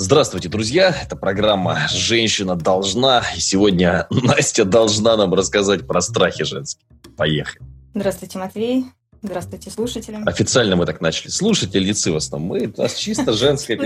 Здравствуйте, друзья! Это программа «Женщина должна». И сегодня Настя должна нам рассказать про страхи женские. Поехали. Здравствуйте, Матвей. Здравствуйте, слушатели. Официально мы так начали. Слушательницы в основном. Мы, у нас чисто женская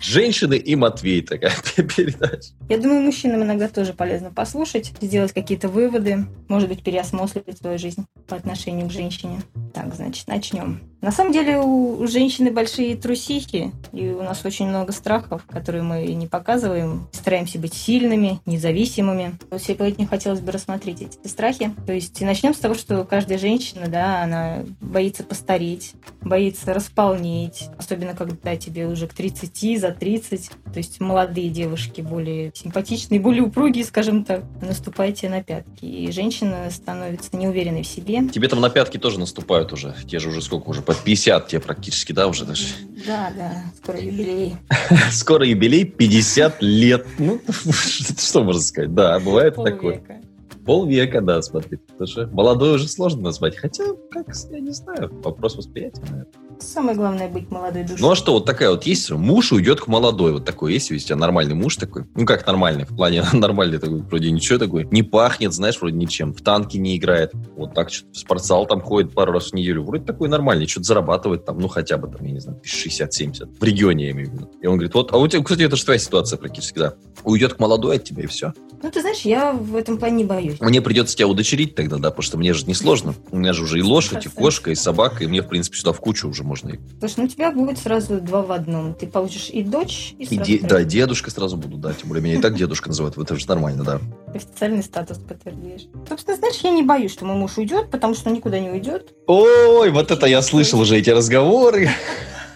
Женщины и Матвей такая передача. Я думаю, мужчинам иногда тоже полезно послушать, сделать какие-то выводы, может быть, переосмыслить свою жизнь по отношению к женщине. Так, значит, начнем. На самом деле у женщины большие трусихи, и у нас очень много страхов, которые мы не показываем. Стараемся быть сильными, независимыми. Вот сегодня хотелось бы рассмотреть эти страхи. То есть начнем с того, что каждая женщина, да, она боится постареть, боится располнеть, особенно когда тебе уже к 30, за 30. То есть молодые девушки более симпатичные, более упругие, скажем так, наступайте на пятки. И женщина становится неуверенной в себе. Тебе там на пятки тоже наступают уже, те же уже сколько уже, под 50 тебе практически, да, уже даже? Да, да, скоро юбилей. Скоро юбилей, 50 лет. Ну, что можно сказать? Да, бывает такое. Полвека, да, смотри. Потому что молодой уже сложно назвать. Хотя, как, я не знаю, вопрос восприятия, наверное. Самое главное быть молодой душой. Ну а что, вот такая вот есть, муж уйдет к молодой, вот такой есть, у тебя нормальный муж такой, ну как нормальный, в плане нормальный такой, вроде ничего такой, не пахнет, знаешь, вроде ничем, в танки не играет, вот так что-то в спортзал там ходит пару раз в неделю, вроде такой нормальный, что-то зарабатывает там, ну хотя бы там, я не знаю, 60-70, в регионе я имею в виду. И он говорит, вот, а у тебя, кстати, это же твоя ситуация практически, да, уйдет к молодой от тебя и все. Ну ты знаешь, я в этом плане не боюсь. Мне придется тебя удочерить тогда, да, потому что мне же не сложно, у меня же уже и лошадь, и кошка, и собака, и мне, в принципе, сюда в кучу уже можно. Слушай, ну у тебя будет сразу два в одном. Ты получишь и дочь, и, и де- Да, дедушка сразу буду, да. Тем более меня и так дедушка называют. Это же нормально, да. Официальный статус подтвердишь. Собственно, знаешь, я не боюсь, что мой муж уйдет, потому что он никуда не уйдет. Ой, вот это я слышал уже эти разговоры.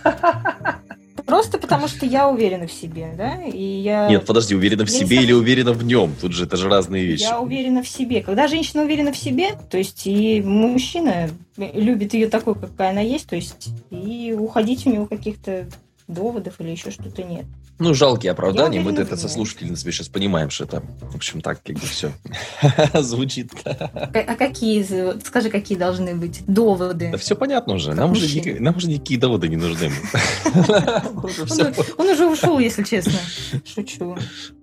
Просто потому, что я уверена в себе, да? И я... Нет, подожди, уверена в я себе или уверена в нем? Тут же это же разные вещи. Я уверена в себе. Когда женщина уверена в себе, то есть и мужчина любит ее такой, какая она есть, то есть и уходить у него каких-то доводов или еще что-то нет. Ну, жалкие оправдания. Мы это со слушателями сейчас понимаем, что это, в общем, так как бы все звучит. А какие, скажи, какие должны быть доводы? Да все понятно уже. Нам уже, нам уже никакие доводы не нужны. Он уже ушел, если честно. Шучу.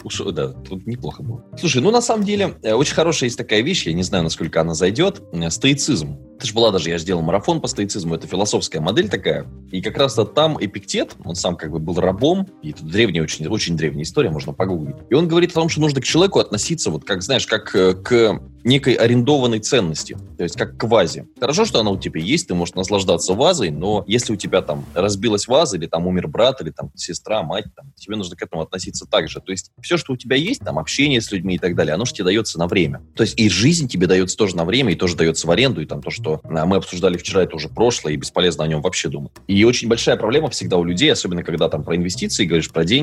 Ушел, да, тут неплохо было. Слушай, ну на самом деле, э, очень хорошая есть такая вещь, я не знаю, насколько она зайдет, э, стоицизм. Это же была даже, я сделал марафон по стоицизму, это философская модель такая. И как раз там Эпиктет, он сам как бы был рабом, и это древняя, очень, очень древняя история, можно погуглить. И он говорит о том, что нужно к человеку относиться, вот как, знаешь, как э, к некой арендованной ценности, то есть как к вазе. Хорошо, что она у тебя есть, ты можешь наслаждаться вазой, но если у тебя там разбилась ваза, или там умер брат, или там сестра, мать, там, тебе нужно к этому относиться так же. То есть все, что у тебя есть, там общение с людьми и так далее, оно же тебе дается на время. То есть и жизнь тебе дается тоже на время, и тоже дается в аренду, и там то, что а, мы обсуждали вчера, это уже прошлое, и бесполезно о нем вообще думать. И очень большая проблема всегда у людей, особенно когда там про инвестиции говоришь, про деньги,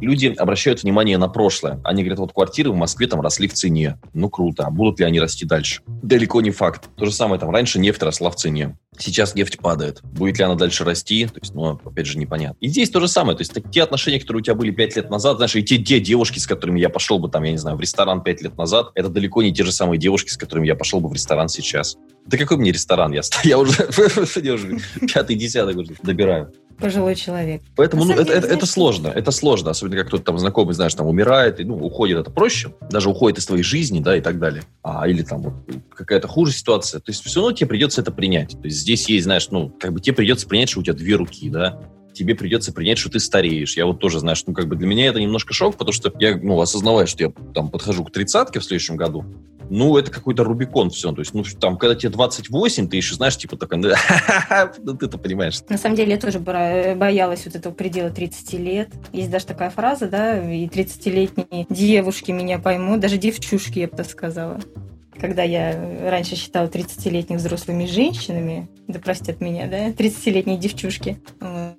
люди обращают внимание на прошлое. Они говорят, вот квартиры в Москве там росли в цене. Ну круто, а будут ли они расти дальше? Далеко не факт. То же самое там, раньше нефть росла в цене. Сейчас нефть падает. Будет ли она дальше расти? То есть, ну, опять же, непонятно. И здесь то же самое. То есть, те отношения, которые у тебя были пять лет назад, знаешь, и те, те девушки, с которыми я пошел бы, там, я не знаю, в ресторан пять лет назад, это далеко не те же самые девушки, с которыми я пошел бы в ресторан сейчас. Да какой мне ресторан? Я, я уже пятый, десятый уже добираю пожилой человек. Поэтому ну, это, это, это сложно, это сложно, особенно как кто-то там знакомый, знаешь, там умирает, и, ну, уходит, это проще, даже уходит из твоей жизни, да, и так далее. А, или там вот какая-то хуже ситуация, то есть все равно тебе придется это принять. То есть здесь есть, знаешь, ну, как бы тебе придется принять, что у тебя две руки, да, тебе придется принять, что ты стареешь. Я вот тоже, знаешь, ну, как бы для меня это немножко шок, потому что я, ну, осознавая, что я там подхожу к тридцатке в следующем году, ну, это какой-то Рубикон все. То есть, ну, там, когда тебе 28, ты еще знаешь, типа, такая, ну, ты-то понимаешь. На самом деле, я тоже боялась вот этого предела 30 лет. Есть даже такая фраза, да, и 30-летние девушки меня поймут, даже девчушки, я бы так сказала когда я раньше считала 30-летних взрослыми женщинами, да простят меня, да, 30-летние девчушки.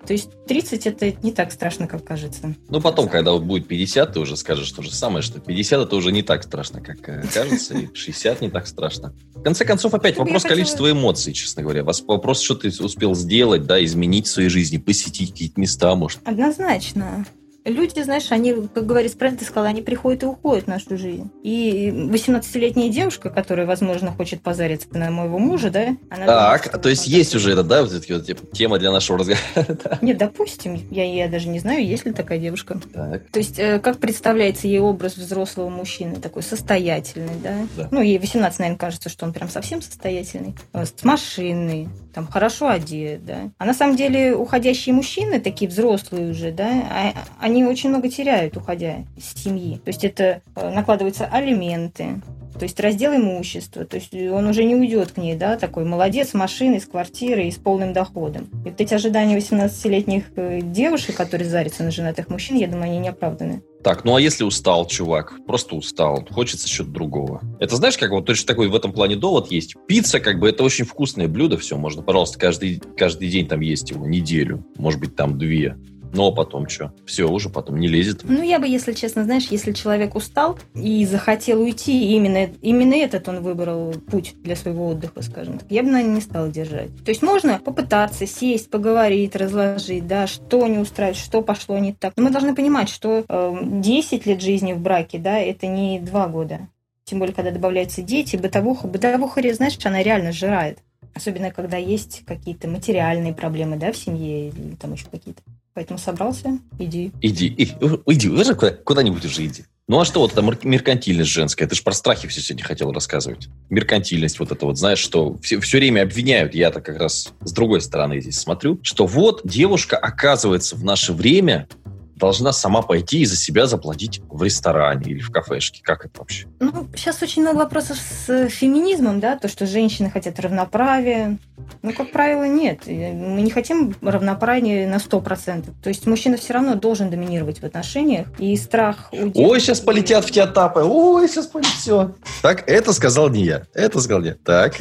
То есть 30 это не так страшно, как кажется. Ну, потом, когда будет 50, ты уже скажешь то же самое, что 50 это уже не так страшно, как э, кажется, и 60 не так страшно. В конце концов, опять вопрос количества эмоций, честно говоря. Вопрос, что ты успел сделать, да, изменить в своей жизни, посетить какие-то места, может. Однозначно люди, знаешь, они, как говорит правильно ты сказала, они приходят и уходят в нашу жизнь. И 18-летняя девушка, которая, возможно, хочет позариться на моего мужа, да? Она так, думает, то есть есть уже это, да, вот типа, тема для нашего разговора? Нет, допустим, я, я даже не знаю, есть ли такая девушка. Так. То есть, э, как представляется ей образ взрослого мужчины, такой состоятельный, да? да. Ну, ей 18, наверное, кажется, что он прям совсем состоятельный. С машиной, там, хорошо одет, да? А на самом деле уходящие мужчины, такие взрослые уже, да, а, они очень много теряют, уходя из семьи. То есть это э, накладываются алименты, то есть раздел имущества, то есть он уже не уйдет к ней, да, такой молодец, с машиной, с квартирой и с полным доходом. И вот эти ожидания 18-летних э, девушек, которые зарятся на женатых мужчин, я думаю, они не оправданы. Так, ну а если устал чувак, просто устал, хочется что-то другого. Это знаешь, как вот точно такой в этом плане довод есть. Пицца, как бы, это очень вкусное блюдо, все, можно, пожалуйста, каждый, каждый день там есть его, неделю, может быть, там две. А потом что? Все, уже потом не лезет. Ну, я бы, если честно, знаешь, если человек устал и захотел уйти, именно, именно этот он выбрал путь для своего отдыха, скажем так, я бы, наверное, не стала держать. То есть можно попытаться сесть, поговорить, разложить, да, что не устраивает, что пошло не так. Но мы должны понимать, что э, 10 лет жизни в браке, да, это не 2 года. Тем более, когда добавляются дети, бытовуха. Бытовуха, знаешь, она реально сжирает. Особенно, когда есть какие-то материальные проблемы, да, в семье или там еще какие-то. Поэтому собрался, иди. Иди, и, иди, уже куда-нибудь уже иди. Ну а что вот это меркантильность женская? Ты же про страхи все сегодня хотел рассказывать. Меркантильность вот это вот, знаешь, что все, все время обвиняют, я-то как раз с другой стороны здесь смотрю, что вот девушка оказывается в наше время должна сама пойти и за себя заплатить в ресторане или в кафешке. Как это вообще? Ну, сейчас очень много вопросов с феминизмом, да, то, что женщины хотят равноправия. Ну, как правило, нет. Мы не хотим равноправия на 100%. То есть мужчина все равно должен доминировать в отношениях. И страх у девушки... Ой, сейчас полетят в теотапы. Ой, сейчас полетят. Так, это сказал не я. Это сказал не я. Так.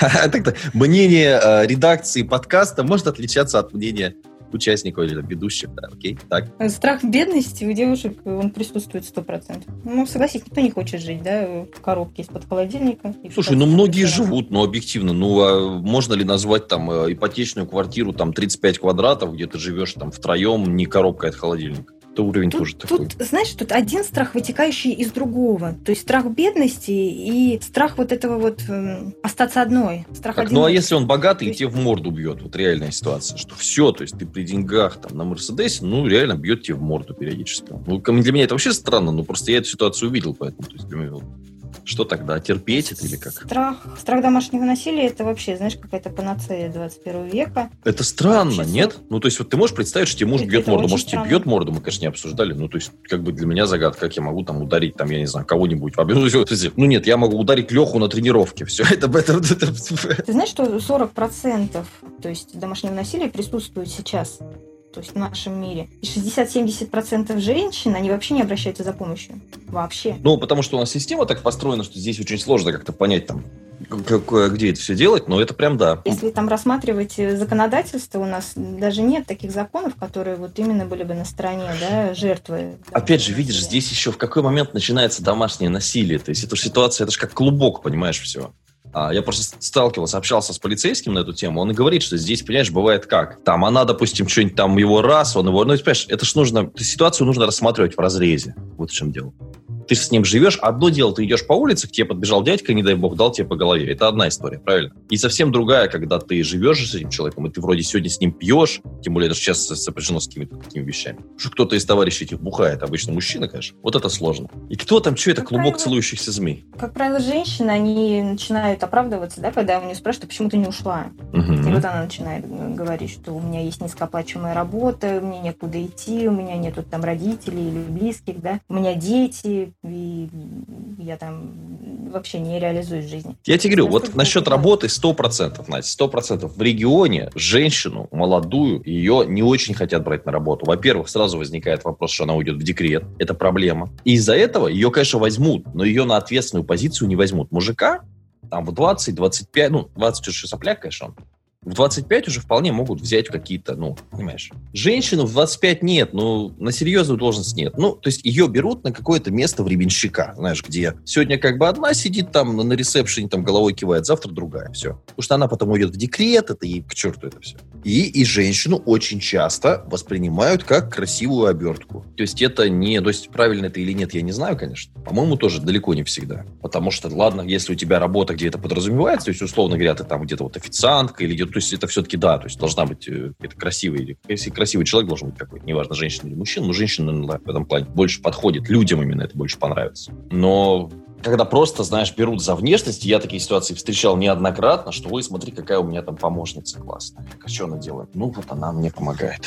Мнение э, редакции подкаста может отличаться от мнения участников или ведущих, да, окей, так. Страх бедности у девушек, он присутствует сто процентов. Ну, согласись, никто не хочет жить, да, в коробке из-под холодильника. Слушай, ну многие живут, но объективно, ну а можно ли назвать там э, ипотечную квартиру там 35 квадратов, где ты живешь там втроем, не коробкой от холодильника? Это уровень тут, тоже такой. Тут, знаешь, тут один страх, вытекающий из другого. То есть страх бедности и страх вот этого вот э, остаться одной. Страх так, ну а если он богатый, есть... и тебе в морду бьет? Вот реальная ситуация, что все, то есть ты при деньгах там на Мерседесе, ну реально бьет тебе в морду периодически. Ну, для меня это вообще странно, но просто я эту ситуацию увидел, поэтому то есть для меня что тогда? Терпеть это или как? Страх, страх домашнего насилия это вообще, знаешь, какая-то панацея 21 века. Это странно, вообще, нет? Ну, то есть, вот ты можешь представить, что тебе муж это, бьет это морду. Может, странно. тебе бьет морду, мы, конечно, не обсуждали. Ну, то есть, как бы для меня загадка, как я могу там ударить, там, я не знаю, кого-нибудь. Ну, нет, я могу ударить Леху на тренировке. Все, это... это, это... Ты знаешь, что 40% то есть домашнего насилия присутствует сейчас то есть в нашем мире. И 60-70% женщин, они вообще не обращаются за помощью. Вообще. Ну, потому что у нас система так построена, что здесь очень сложно как-то понять там, как, где это все делать, но это прям да. Если там рассматривать э, законодательство, у нас даже нет таких законов, которые вот именно были бы на стороне да, жертвы. Опять же, видишь, здесь еще в какой момент начинается домашнее насилие. То есть эта ситуация, это же как клубок, понимаешь, все. А, я просто сталкивался, общался с полицейским на эту тему, он и говорит, что здесь, понимаешь, бывает как. Там она, допустим, что-нибудь там его раз, он его... Ну, понимаешь, это ж нужно... Ситуацию нужно рассматривать в разрезе. Вот в чем дело ты с ним живешь. Одно дело, ты идешь по улице, к тебе подбежал дядька, не дай бог, дал тебе по голове. Это одна история, правильно? И совсем другая, когда ты живешь с этим человеком, и ты вроде сегодня с ним пьешь, тем более это сейчас сопряжено с какими-то такими вещами. Что кто-то из товарищей этих бухает, обычно мужчина, конечно. Вот это сложно. И кто там, что это, как клубок правило, целующихся змей? Как правило, женщины, они начинают оправдываться, да, когда у нее спрашивают, почему ты не ушла. Угу. И вот она начинает говорить, что у меня есть низкооплачиваемая работа, мне некуда идти, у меня нету там родителей или близких, да, у меня дети, и я там вообще не реализуюсь в жизни. Я тебе говорю, вот насчет работы 100%, Настя, 100%. В регионе женщину молодую, ее не очень хотят брать на работу. Во-первых, сразу возникает вопрос, что она уйдет в декрет. Это проблема. И из-за этого ее, конечно, возьмут, но ее на ответственную позицию не возьмут. Мужика там в 20, 25, ну, 20 уже сопляк, конечно, он в 25 уже вполне могут взять какие-то, ну, понимаешь. Женщину в 25 нет, ну, на серьезную должность нет. Ну, то есть ее берут на какое-то место временщика, знаешь, где сегодня как бы одна сидит там на ресепшене, там головой кивает, завтра другая, все. Потому что она потом уйдет в декрет, это ей к черту это все. И, и женщину очень часто воспринимают как красивую обертку. То есть это не... То есть правильно это или нет, я не знаю, конечно. По-моему, тоже далеко не всегда. Потому что, ладно, если у тебя работа, где это подразумевается, то есть, условно говоря, ты там где-то вот официантка или где-то... То есть это все-таки, да, то есть должна быть это красивый... Если красивый человек должен быть какой-то, неважно, женщина или мужчина, но женщина наверное, в этом плане больше подходит. Людям именно это больше понравится. Но когда просто, знаешь, берут за внешность, я такие ситуации встречал неоднократно, что, ой, смотри, какая у меня там помощница классная. А что она делает? Ну, вот она мне помогает.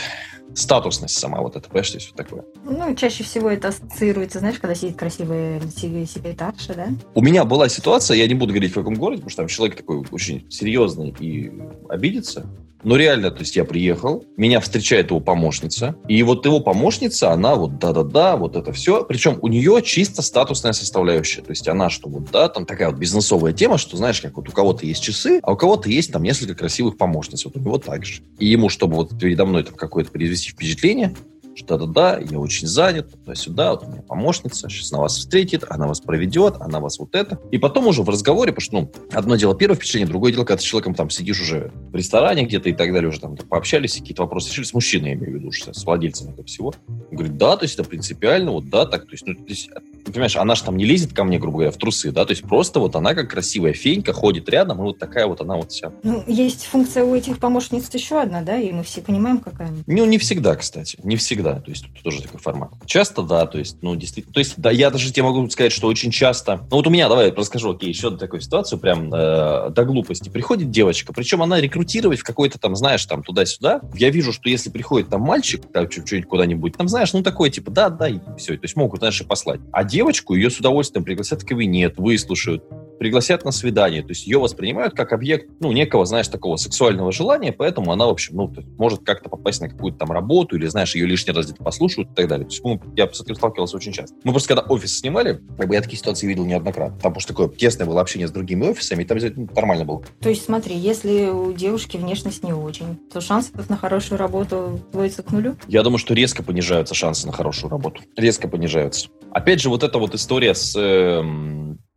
Статусность сама вот это, понимаешь, здесь вот такое. Ну, чаще всего это ассоциируется, знаешь, когда сидит красивая секретарша, да? У меня была ситуация, я не буду говорить в каком городе, потому что там человек такой очень серьезный и обидится. Но реально, то есть я приехал, меня встречает его помощница, и вот его помощница, она вот да-да-да, вот это все. Причем у нее чисто статусная составляющая. То есть она что вот, да, там такая вот бизнесовая тема, что знаешь, как вот у кого-то есть часы, а у кого-то есть там несколько красивых помощниц. Вот у него так же. И ему, чтобы вот передо мной там какое-то произвести впечатление, что да-да-да, я очень занят, туда-сюда, вот у меня помощница, сейчас она вас встретит, она вас проведет, она вас вот это. И потом уже в разговоре, потому что, ну, одно дело первое впечатление, другое дело, когда ты с человеком там сидишь уже в ресторане где-то и так далее, уже там пообщались, какие-то вопросы решили, с мужчиной, я имею в виду, уже, с владельцем этого всего. Он говорит, да, то есть это принципиально, вот да, так, то есть, ну, то есть, понимаешь, она же там не лезет ко мне, грубо говоря, в трусы, да, то есть просто вот она как красивая фенька ходит рядом, и вот такая вот она вот вся. Ну, есть функция у этих помощниц еще одна, да, и мы все понимаем, какая. Ну, не всегда, кстати, не всегда, то есть тут тоже такой формат. Часто, да, то есть, ну, действительно, то есть, да, я даже тебе могу сказать, что очень часто, ну, вот у меня, давай расскажу, окей, еще такую ситуацию, прям э, до глупости. Приходит девочка, причем она рекрутировать в какой-то там, знаешь, там, туда-сюда. Я вижу, что если приходит там мальчик, там, чуть-чуть куда-нибудь, там, знаешь, ну, такой, типа, да, да, и все, то есть могут, знаешь, и послать. А девочку ее с удовольствием пригласят в кабинет, выслушают, пригласят на свидание. То есть ее воспринимают как объект, ну, некого, знаешь, такого сексуального желания, поэтому она, в общем, ну, может как-то попасть на какую-то там работу или, знаешь, ее лишний раз где-то послушают и так далее. То есть ну, я с этим сталкивался очень часто. Мы просто когда офис снимали, как бы я такие ситуации видел неоднократно. Там потому что такое тесное было общение с другими офисами, и там ну, нормально было. То есть смотри, если у девушки внешность не очень, то шансы на хорошую работу сводятся к нулю? Я думаю, что резко понижаются шансы на хорошую работу. Резко понижаются. Опять же, вот эта вот история с э,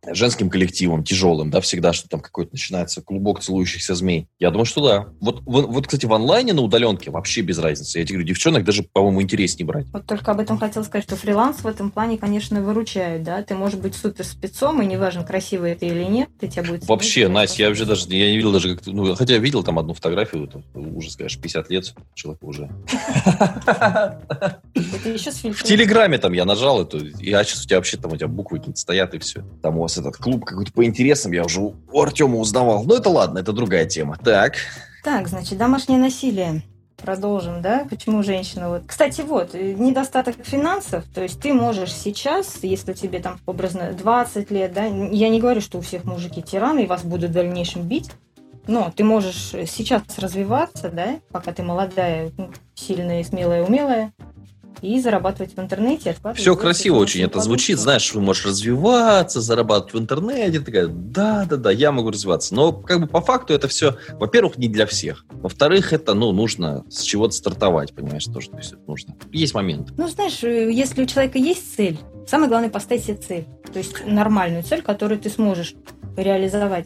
женским коллективом, тяжелым, да, всегда, что там какой-то начинается клубок целующихся змей. Я думаю, что да. Вот, вот, вот, кстати, в онлайне на удаленке вообще без разницы. Я тебе говорю, девчонок даже, по-моему, интереснее брать. Вот только об этом хотел сказать, что фриланс в этом плане, конечно, выручает, да. Ты можешь быть супер спецом, и неважно, красивый это или нет, ты тебя будет... Вообще, Настя, я уже даже, я не видел даже, как, ну, хотя я видел там одну фотографию, это, ужас, конечно, 50 лет человеку уже. В Телеграме там я нажал эту, и а сейчас у тебя вообще там у тебя буквы какие-то стоят, и все. Там у вас этот клуб какой-то по интересам, я уже у Артема узнавал. Но это ладно, это другая тема. Так. Так, значит, домашнее насилие. Продолжим, да? Почему женщина вот... Кстати, вот, недостаток финансов, то есть ты можешь сейчас, если тебе там образно 20 лет, да, я не говорю, что у всех мужики тираны и вас будут в дальнейшем бить, но ты можешь сейчас развиваться, да, пока ты молодая, сильная, смелая, умелая, и зарабатывать в интернете. Все красиво очень это звучит, знаешь, вы можешь развиваться, зарабатывать в интернете. Ты такая, да, да, да, я могу развиваться. Но как бы по факту это все, во-первых, не для всех. Во-вторых, это, ну, нужно с чего-то стартовать, понимаешь, тоже, то есть нужно. Есть момент. Ну, знаешь, э, если у человека есть цель, самое главное поставить себе цель. То есть нормальную цель, которую ты сможешь реализовать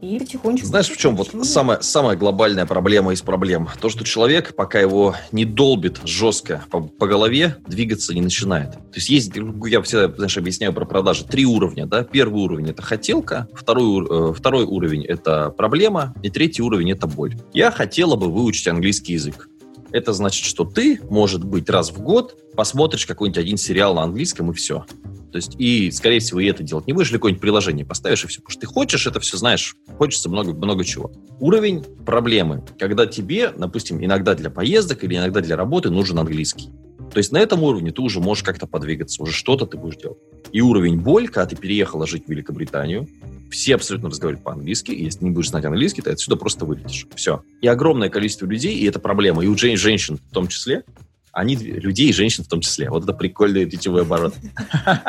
и потихонечку... Знаешь, в чем вот самая, самая глобальная проблема из проблем? То, что человек, пока его не долбит жестко по, по голове, двигаться не начинает. То есть есть, я всегда, знаешь, объясняю про продажи, три уровня, да? Первый уровень – это хотелка, второй, э, второй уровень – это проблема, и третий уровень – это боль. Я хотела бы выучить английский язык. Это значит, что ты, может быть, раз в год посмотришь какой-нибудь один сериал на английском и все. То есть, и, скорее всего, и это делать не будешь, или какое-нибудь приложение поставишь, и все. Потому что ты хочешь это все, знаешь, хочется много, много чего. Уровень проблемы, когда тебе, допустим, иногда для поездок или иногда для работы нужен английский. То есть на этом уровне ты уже можешь как-то подвигаться, уже что-то ты будешь делать. И уровень боль, когда ты переехала жить в Великобританию, все абсолютно разговаривают по-английски, и если не будешь знать английский, ты отсюда просто вылетишь. Все. И огромное количество людей, и это проблема, и у женщин в том числе, они, людей и женщин в том числе, вот это прикольный речевой оборот,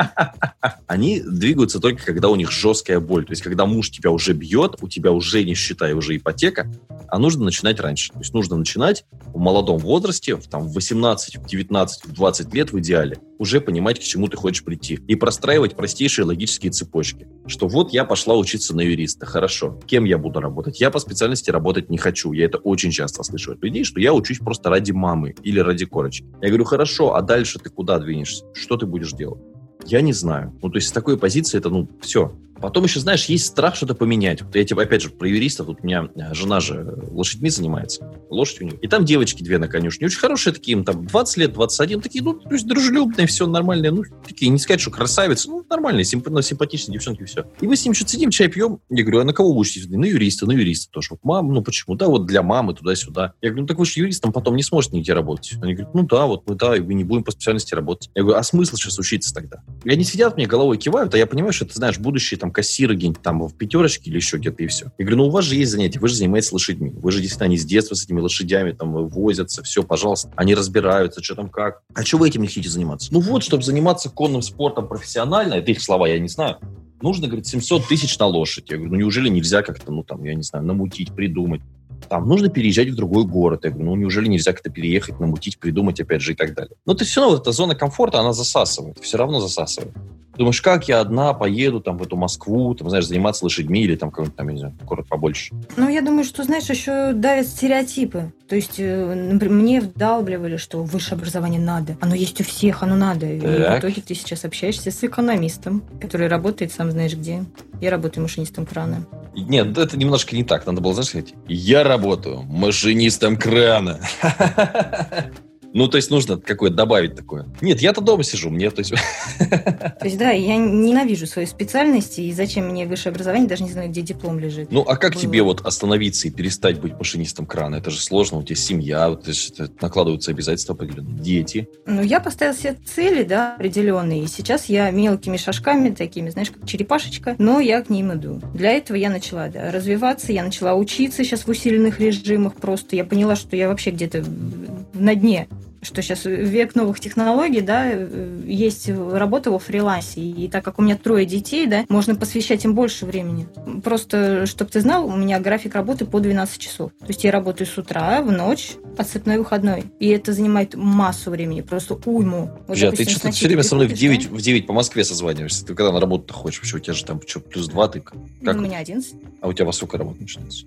они двигаются только, когда у них жесткая боль. То есть, когда муж тебя уже бьет, у тебя уже, не считая, уже ипотека, а нужно начинать раньше. То есть, нужно начинать в молодом возрасте, в, там, в 18, в 19, в 20 лет в идеале. Уже понимать, к чему ты хочешь прийти. И простраивать простейшие логические цепочки. Что вот я пошла учиться на юриста, хорошо. Кем я буду работать? Я по специальности работать не хочу. Я это очень часто слышу от людей, что я учусь просто ради мамы или ради корочки. Я говорю, хорошо, а дальше ты куда двинешься? Что ты будешь делать? Я не знаю. Ну, то есть с такой позиции это, ну, все. Потом еще, знаешь, есть страх что-то поменять. Вот я тебе, опять же, про юристов, вот у меня э, жена же лошадьми занимается, лошадь у нее. И там девочки две на конюшне, очень хорошие такие, им там 20 лет, 21, такие, ну, то есть дружелюбные, все нормальные, ну, такие, не сказать, что красавицы, ну, нормальные, симп, ну, симпатичные девчонки, все. И мы с ним что-то сидим, чай пьем. Я говорю, а на кого учитесь? На юриста, на юриста тоже. Вот мам, ну, почему? Да, вот для мамы туда-сюда. Я говорю, ну, так вы же юристом потом не сможете нигде работать. Они говорят, ну, да, вот мы, да, и мы не будем по специальности работать. Я говорю, а смысл сейчас учиться тогда? И они сидят мне головой кивают, а я понимаю, что ты знаешь, будущие там кассиры где-нибудь там в пятерочке или еще где-то и все. Я говорю, ну у вас же есть занятия, вы же занимаетесь лошадьми. Вы же действительно, они с детства с этими лошадями там возятся, все, пожалуйста. Они разбираются, что там как. А что вы этим не хотите заниматься? Ну вот, чтобы заниматься конным спортом профессионально, это их слова, я не знаю, нужно, говорит, 700 тысяч на лошадь. Я говорю, ну неужели нельзя как-то, ну там, я не знаю, намутить, придумать? Там нужно переезжать в другой город. Я говорю, ну неужели нельзя как-то переехать, намутить, придумать, опять же, и так далее. Но ты все равно, эта зона комфорта, она засасывает, все равно засасывает. Думаешь, как я одна поеду там в эту Москву, там, знаешь, заниматься лошадьми или там какой-нибудь там, не знаю, город побольше? Ну, я думаю, что, знаешь, еще давят стереотипы. То есть, э, например, мне вдалбливали, что высшее образование надо. Оно есть у всех, оно надо. И в итоге ты сейчас общаешься с экономистом, который работает сам знаешь где. Я работаю машинистом крана. Нет, это немножко не так. Надо было, знаешь, сказать, я работаю машинистом крана. Ну, то есть нужно какое-то добавить такое. Нет, я-то дома сижу, мне, то есть... То есть, да, я ненавижу свою специальность, и зачем мне высшее образование, даже не знаю, где диплом лежит. Ну, а как Было. тебе вот остановиться и перестать быть машинистом крана? Это же сложно, у тебя семья, вот, накладываются обязательства определенные, дети. Ну, я поставила себе цели, да, определенные, и сейчас я мелкими шажками такими, знаешь, как черепашечка, но я к ним иду. Для этого я начала, да, развиваться, я начала учиться сейчас в усиленных режимах просто. Я поняла, что я вообще где-то на дне что сейчас век новых технологий, да, есть работа во фрилансе, и так как у меня трое детей, да, можно посвящать им больше времени. Просто, чтобы ты знал, у меня график работы по 12 часов. То есть я работаю с утра, в ночь, отсыпной выходной. И это занимает массу времени, просто уйму. Вот, Жа, допустим, ты что-то все время со мной в 9, да? в 9 по Москве созваниваешься. Ты когда на работу хочешь? Вообще, у тебя же там что, плюс 2 ты? Как? Ну, у меня 11. А у тебя во сколько работа начинается?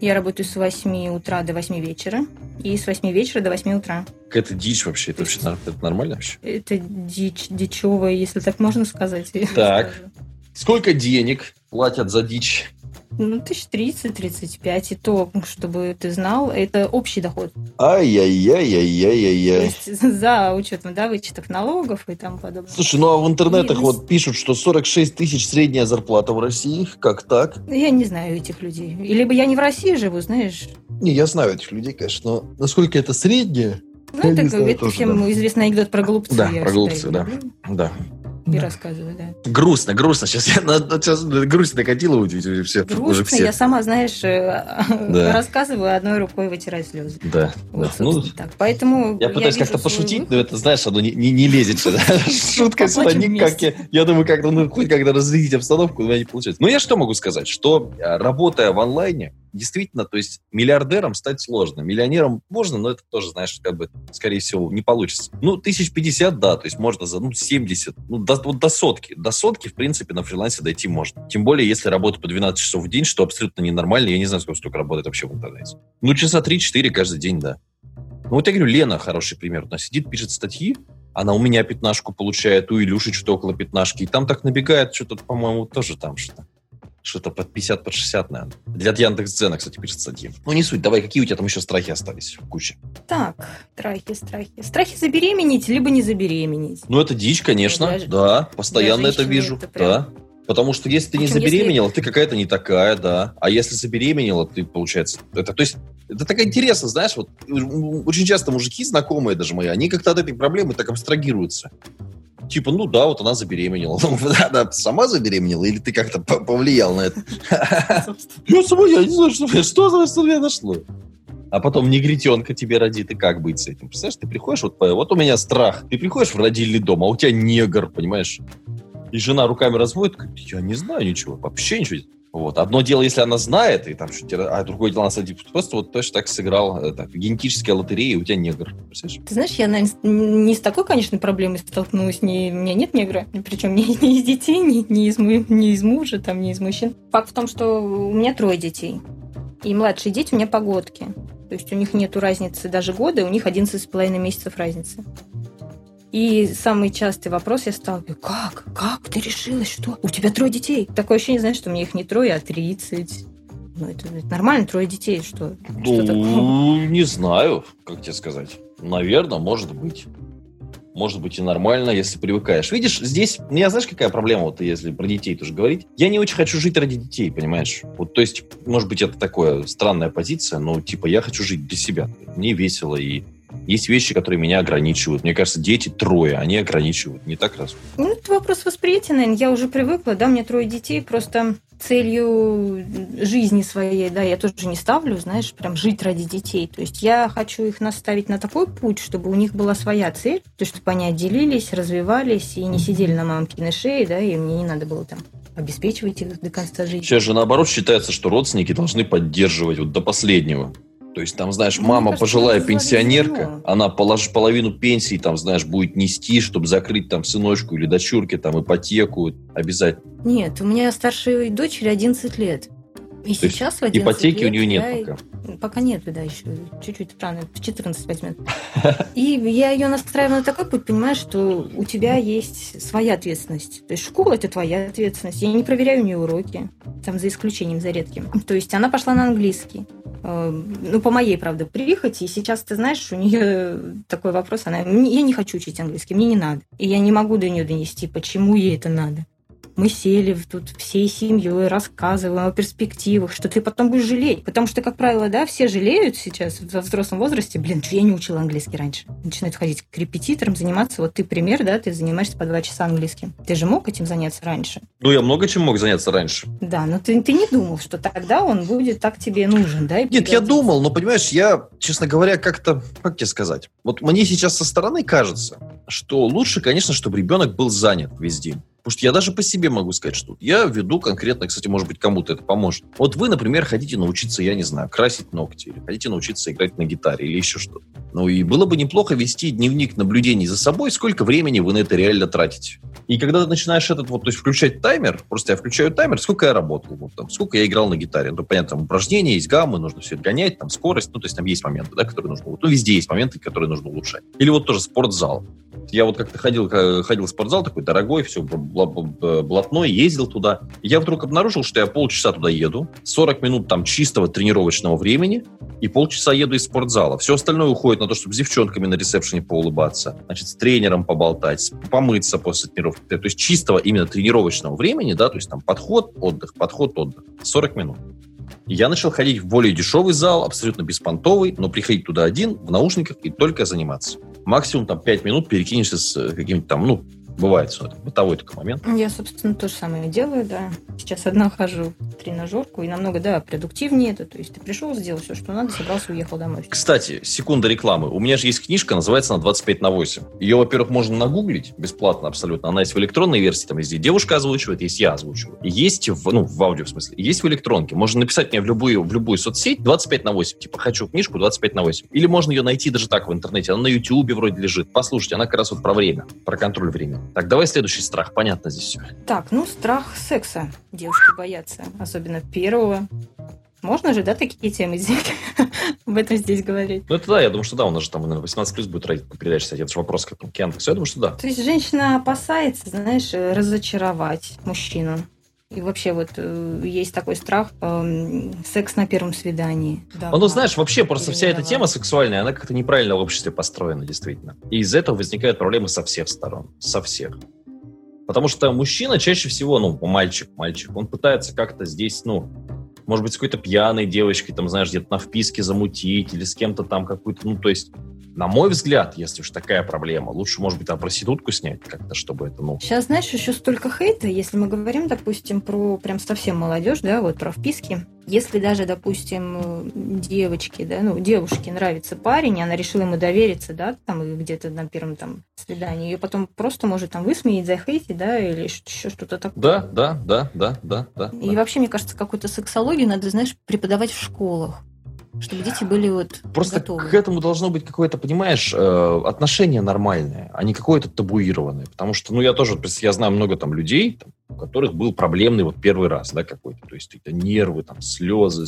Я работаю с 8 утра до 8 вечера и с 8 вечера до 8 утра. Какая-то дичь вообще. Это вообще это нормально вообще? Это дичь, дичевая, если так можно сказать. Так. Сколько денег платят за дичь? Ну, тысяч тридцать, тридцать пять. И то, чтобы ты знал, это общий доход. Ай-яй-яй-яй-яй-яй. То есть за учетом, да, вычетов налогов и там подобное. Слушай, ну а в интернетах и, вот пишут, что 46 тысяч средняя зарплата в России. Как так? Я не знаю этих людей. Либо я не в России живу, знаешь. Не, я знаю этих людей, конечно, но насколько это среднее, ну, это, знаю, это тоже, всем да. известный анекдот про голубцы. Да, про голубцы, да. да и да. рассказываю, да. Грустно, грустно. Сейчас я на, сейчас грусть накатила уже все. Грустно, уже все. я сама, знаешь, э, да. рассказываю, одной рукой вытирать слезы. Да. Вот, да. Ну, так. Поэтому я, я пытаюсь как-то пошутить, но это, знаешь, оно не, не, не лезет сюда. Шутка сюда никак. Я, я думаю, как-то, ну, хоть когда разрядить обстановку, у меня не получается. Но я что могу сказать? Что э, работая в онлайне, действительно, то есть миллиардером стать сложно. Миллионером можно, но это тоже, знаешь, как бы, скорее всего, не получится. Ну, тысяч пятьдесят, да, то есть можно за, ну, 70, ну, до, вот до сотки. До сотки, в принципе, на фрилансе дойти можно. Тем более, если работать по 12 часов в день, что абсолютно ненормально. Я не знаю, сколько столько работает вообще в интернете. Ну, часа 3-4 каждый день, да. Ну, вот я говорю, Лена хороший пример. Она сидит, пишет статьи, она у меня пятнашку получает, у Илюши что-то около пятнашки, и там так набегает что-то, по-моему, тоже там что-то что-то под 50, под 60, наверное. Для Яндекс.Дзена, кстати, пишет статьи. Ну, не суть. Давай, какие у тебя там еще страхи остались? Куча. Так, страхи, страхи. Страхи забеременеть, либо не забеременеть. Ну, это дичь, конечно. Для, да, постоянно это вижу. Это прям... Да. Потому что если ты не забеременела, если... ты какая-то не такая, да. А если забеременела, ты, получается... Это, то есть, это так интересно, знаешь, вот очень часто мужики, знакомые даже мои, они как-то от этой проблемы так абстрагируются типа, ну да, вот она забеременела. Она сама забеременела или ты как-то повлиял на это? Я сама, я не знаю, что, что за меня нашло. А потом негритенка тебе родит, и как быть с этим? Представляешь, ты приходишь, вот, вот у меня страх, ты приходишь в родильный дом, а у тебя негр, понимаешь? И жена руками разводит, говорит, я не знаю ничего, вообще ничего. Вот. Одно дело, если она знает, и там что-то, а другое дело, она садит, просто вот точно так сыграл, э, так, генетическая лотерея, и у тебя негр. Представляешь? Ты знаешь, я наверное, не с такой, конечно, проблемой столкнулась. Не, у меня нет негра, причем ни, ни из детей, ни, ни, из, ни из мужа, там, ни из мужчин. Факт в том, что у меня трое детей. И младшие дети у меня погодки. То есть у них нет разницы даже года, у них 11,5 месяцев разницы. И самый частый вопрос я сталкиваюсь, как? Как ты решила, что? У тебя трое детей. Такое ощущение, знаешь, что у меня их не трое, а тридцать. Ну, это, это нормально, трое детей, что? Ну, что не знаю, как тебе сказать. Наверное, может быть. Может быть и нормально, если привыкаешь. Видишь, здесь, у меня знаешь, какая проблема, вот если про детей тоже говорить? Я не очень хочу жить ради детей, понимаешь? Вот, то есть, может быть, это такая странная позиция, но, типа, я хочу жить для себя. Мне весело, и есть вещи, которые меня ограничивают. Мне кажется, дети трое, они ограничивают. Не так раз? Ну, это вопрос восприятия, наверное. Я уже привыкла, да, мне трое детей, просто целью жизни своей, да, я тоже не ставлю, знаешь, прям жить ради детей. То есть я хочу их наставить на такой путь, чтобы у них была своя цель, то есть чтобы они отделились, развивались и не сидели на мамкиной шее, да, и мне не надо было там обеспечивать их до конца жизни. Сейчас же наоборот считается, что родственники должны поддерживать вот до последнего. То есть там, знаешь, ну, мама кажется, пожилая пенсионерка, она полож, половину пенсии там, знаешь, будет нести, чтобы закрыть там сыночку или дочурке там ипотеку обязательно. Нет, у меня старшей дочери 11 лет. И То сейчас в 11 ипотеки лет, у нее нет я... пока. Пока нет, да, еще чуть-чуть рано, в 14 возьмет. И я ее настраиваю на такой путь, понимаешь, что у тебя есть своя ответственность. То есть школа – это твоя ответственность. Я не проверяю у нее уроки, там за исключением, за редким. То есть она пошла на английский. Э, ну, по моей, правда, прихоти. И сейчас, ты знаешь, у нее такой вопрос, она, я не хочу учить английский, мне не надо. И я не могу до нее донести, почему ей это надо мы сели тут всей семьей, рассказываем о перспективах, что ты потом будешь жалеть. Потому что, как правило, да, все жалеют сейчас во взрослом возрасте. Блин, я не учила английский раньше. Начинают ходить к репетиторам, заниматься. Вот ты пример, да, ты занимаешься по два часа английским. Ты же мог этим заняться раньше? Ну, я много чем мог заняться раньше. Да, но ты, ты не думал, что тогда он будет так тебе нужен, да? Нет, я думал, но, понимаешь, я, честно говоря, как-то, как тебе сказать, вот мне сейчас со стороны кажется, что лучше, конечно, чтобы ребенок был занят весь день. Потому что я даже по себе могу сказать, что я веду конкретно, кстати, может быть, кому-то это поможет. Вот вы, например, хотите научиться, я не знаю, красить ногти, или хотите научиться играть на гитаре, или еще что-то. Ну и было бы неплохо вести дневник наблюдений за собой, сколько времени вы на это реально тратите. И когда ты начинаешь этот вот, то есть включать таймер, просто я включаю таймер, сколько я работал, вот, там, сколько я играл на гитаре. Ну, понятно, там упражнения есть, гаммы, нужно все это гонять, там скорость, ну, то есть там есть моменты, да, которые нужно, ну, везде есть моменты, которые нужно улучшать. Или вот тоже спортзал. Я вот как-то ходил, ходил в спортзал такой дорогой, все блатной, ездил туда. я вдруг обнаружил, что я полчаса туда еду, 40 минут там чистого тренировочного времени, и полчаса еду из спортзала. Все остальное уходит на то, чтобы с девчонками на ресепшене поулыбаться, значит, с тренером поболтать, помыться после тренировки. То есть чистого именно тренировочного времени, да, то есть там подход, отдых, подход, отдых. 40 минут. Я начал ходить в более дешевый зал, абсолютно беспонтовый, но приходить туда один, в наушниках и только заниматься. Максимум там 5 минут перекинешься с э, каким-то там, ну, Бывает это бытовой такой момент. Я, собственно, то же самое делаю, да. Сейчас одна хожу в тренажерку, и намного, да, продуктивнее это. То есть ты пришел, сделал все, что надо, собрался, уехал домой. Кстати, секунда рекламы. У меня же есть книжка, называется она 25 на 8. Ее, во-первых, можно нагуглить бесплатно абсолютно. Она есть в электронной версии, там везде девушка озвучивает, есть я озвучиваю. Есть в, ну, в аудио в смысле. Есть в электронке. Можно написать мне в любую, в любую соцсеть 25 на 8. Типа, хочу книжку 25 на 8. Или можно ее найти даже так в интернете. Она на YouTube вроде лежит. Послушайте, она как раз вот про время, про контроль времени. Так, давай следующий страх. Понятно здесь все. Так, ну, страх секса. Девушки боятся. Особенно первого. Можно же, да, такие темы здесь, об этом здесь говорить? Ну, это да, я думаю, что да, у нас же там, наверное, 18 плюс будет передача, кстати, это же вопрос к Яндексу, я думаю, что да. То есть женщина опасается, знаешь, разочаровать мужчину. И вообще вот э, есть такой страх э, секс на первом свидании. Да, ну, знаешь, вообще просто вся эта тема сексуальная, она как-то неправильно в обществе построена, действительно. И из этого возникают проблемы со всех сторон. Со всех. Потому что мужчина чаще всего, ну, мальчик, мальчик, он пытается как-то здесь, ну, может быть, с какой-то пьяной девочкой, там, знаешь, где-то на вписке замутить или с кем-то там какую-то, ну, то есть на мой взгляд, если уж такая проблема, лучше, может быть, там проститутку снять как-то, чтобы это, ну... Сейчас, знаешь, еще столько хейта, если мы говорим, допустим, про прям совсем молодежь, да, вот про вписки. Если даже, допустим, девочке, да, ну, девушке нравится парень, она решила ему довериться, да, там, где-то на первом там свидании, ее потом просто может там высмеять, захейтить, да, или еще что-то такое. Да, да, да, да, да, да. И да. вообще, мне кажется, какую-то сексологию надо, знаешь, преподавать в школах чтобы дети были вот Просто готовы. к этому должно быть какое-то, понимаешь, э, отношение нормальное, а не какое-то табуированное. Потому что, ну, я тоже, я знаю много там людей, там, у которых был проблемный вот первый раз, да, какой-то. То есть это нервы, там, слезы,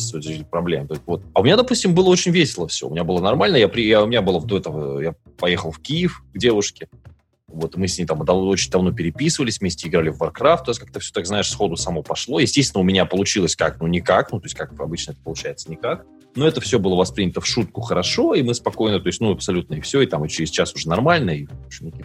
проблемы. Вот. А у меня, допустим, было очень весело все. У меня было нормально. Я, при, я, у меня было до этого, я поехал в Киев к девушке. Вот мы с ней там очень давно переписывались, вместе играли в Warcraft, то есть как-то все так, знаешь, сходу само пошло. Естественно, у меня получилось как, ну, никак, ну, то есть как обычно это получается никак. Но это все было воспринято в шутку хорошо, и мы спокойно, то есть, ну, абсолютно и все, и там и через час уже нормально, и ученики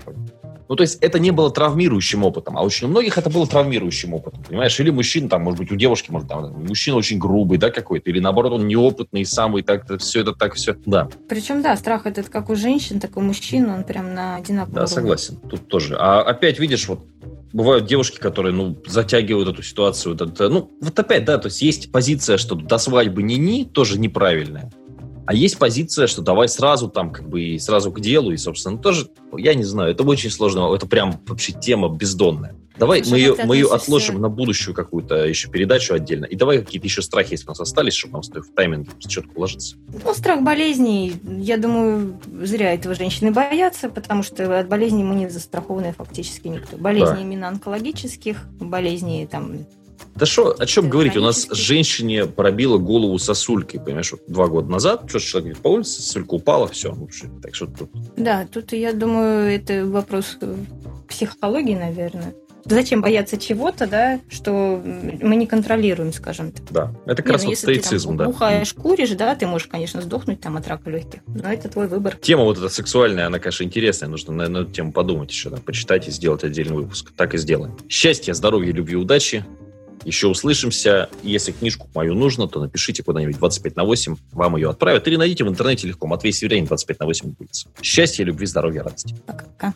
Ну, то есть это не было травмирующим опытом, а очень у многих это было травмирующим опытом, понимаешь? Или мужчина, там, может быть, у девушки, может, там, мужчина очень грубый, да, какой-то, или наоборот, он неопытный, самый, так, все это так, все, да. Причем, да, страх этот как у женщин, так и у мужчин, он прям на одинаковом Да, согласен, тут тоже. А опять, видишь, вот бывают девушки, которые, ну, затягивают эту ситуацию. Вот это, ну, вот опять, да, то есть есть позиция, что до свадьбы не-ни, тоже неправильная. А есть позиция, что давай сразу там как бы и сразу к делу, и, собственно, тоже, я не знаю, это очень сложно, это прям вообще тема бездонная. Давай мы ее, мы ее отложим на будущую какую-то еще передачу отдельно. И давай какие-то еще страхи, если у нас остались, чтобы нам в тайминг четко уложиться. Ну, страх болезней, я думаю, зря этого женщины боятся, потому что от болезней мы не застрахованы фактически никто. Болезни да. именно онкологических, болезни там да что, о чем говорить? У нас женщине пробила голову сосулькой, понимаешь, вот два года назад. Что человек по улице, сосулька упала, все. Ну, так что тут... Да, тут, я думаю, это вопрос психологии, наверное зачем бояться чего-то, да, что мы не контролируем, скажем так. Да, это как не, раз ну, вот стоицизм, ты, там, да. Бухаешь, куришь, да, ты можешь, конечно, сдохнуть там от рака легких, но это твой выбор. Тема вот эта сексуальная, она, конечно, интересная, нужно на, на эту тему подумать еще, да, почитать и сделать отдельный выпуск. Так и сделаем. Счастья, здоровья, любви, удачи. Еще услышимся. Если книжку мою нужно, то напишите куда-нибудь 25 на 8, вам ее отправят. Или найдите в интернете легко. Матвей Северянин 25 на 8 будет. Счастья, любви, здоровья, радости. Пока-пока.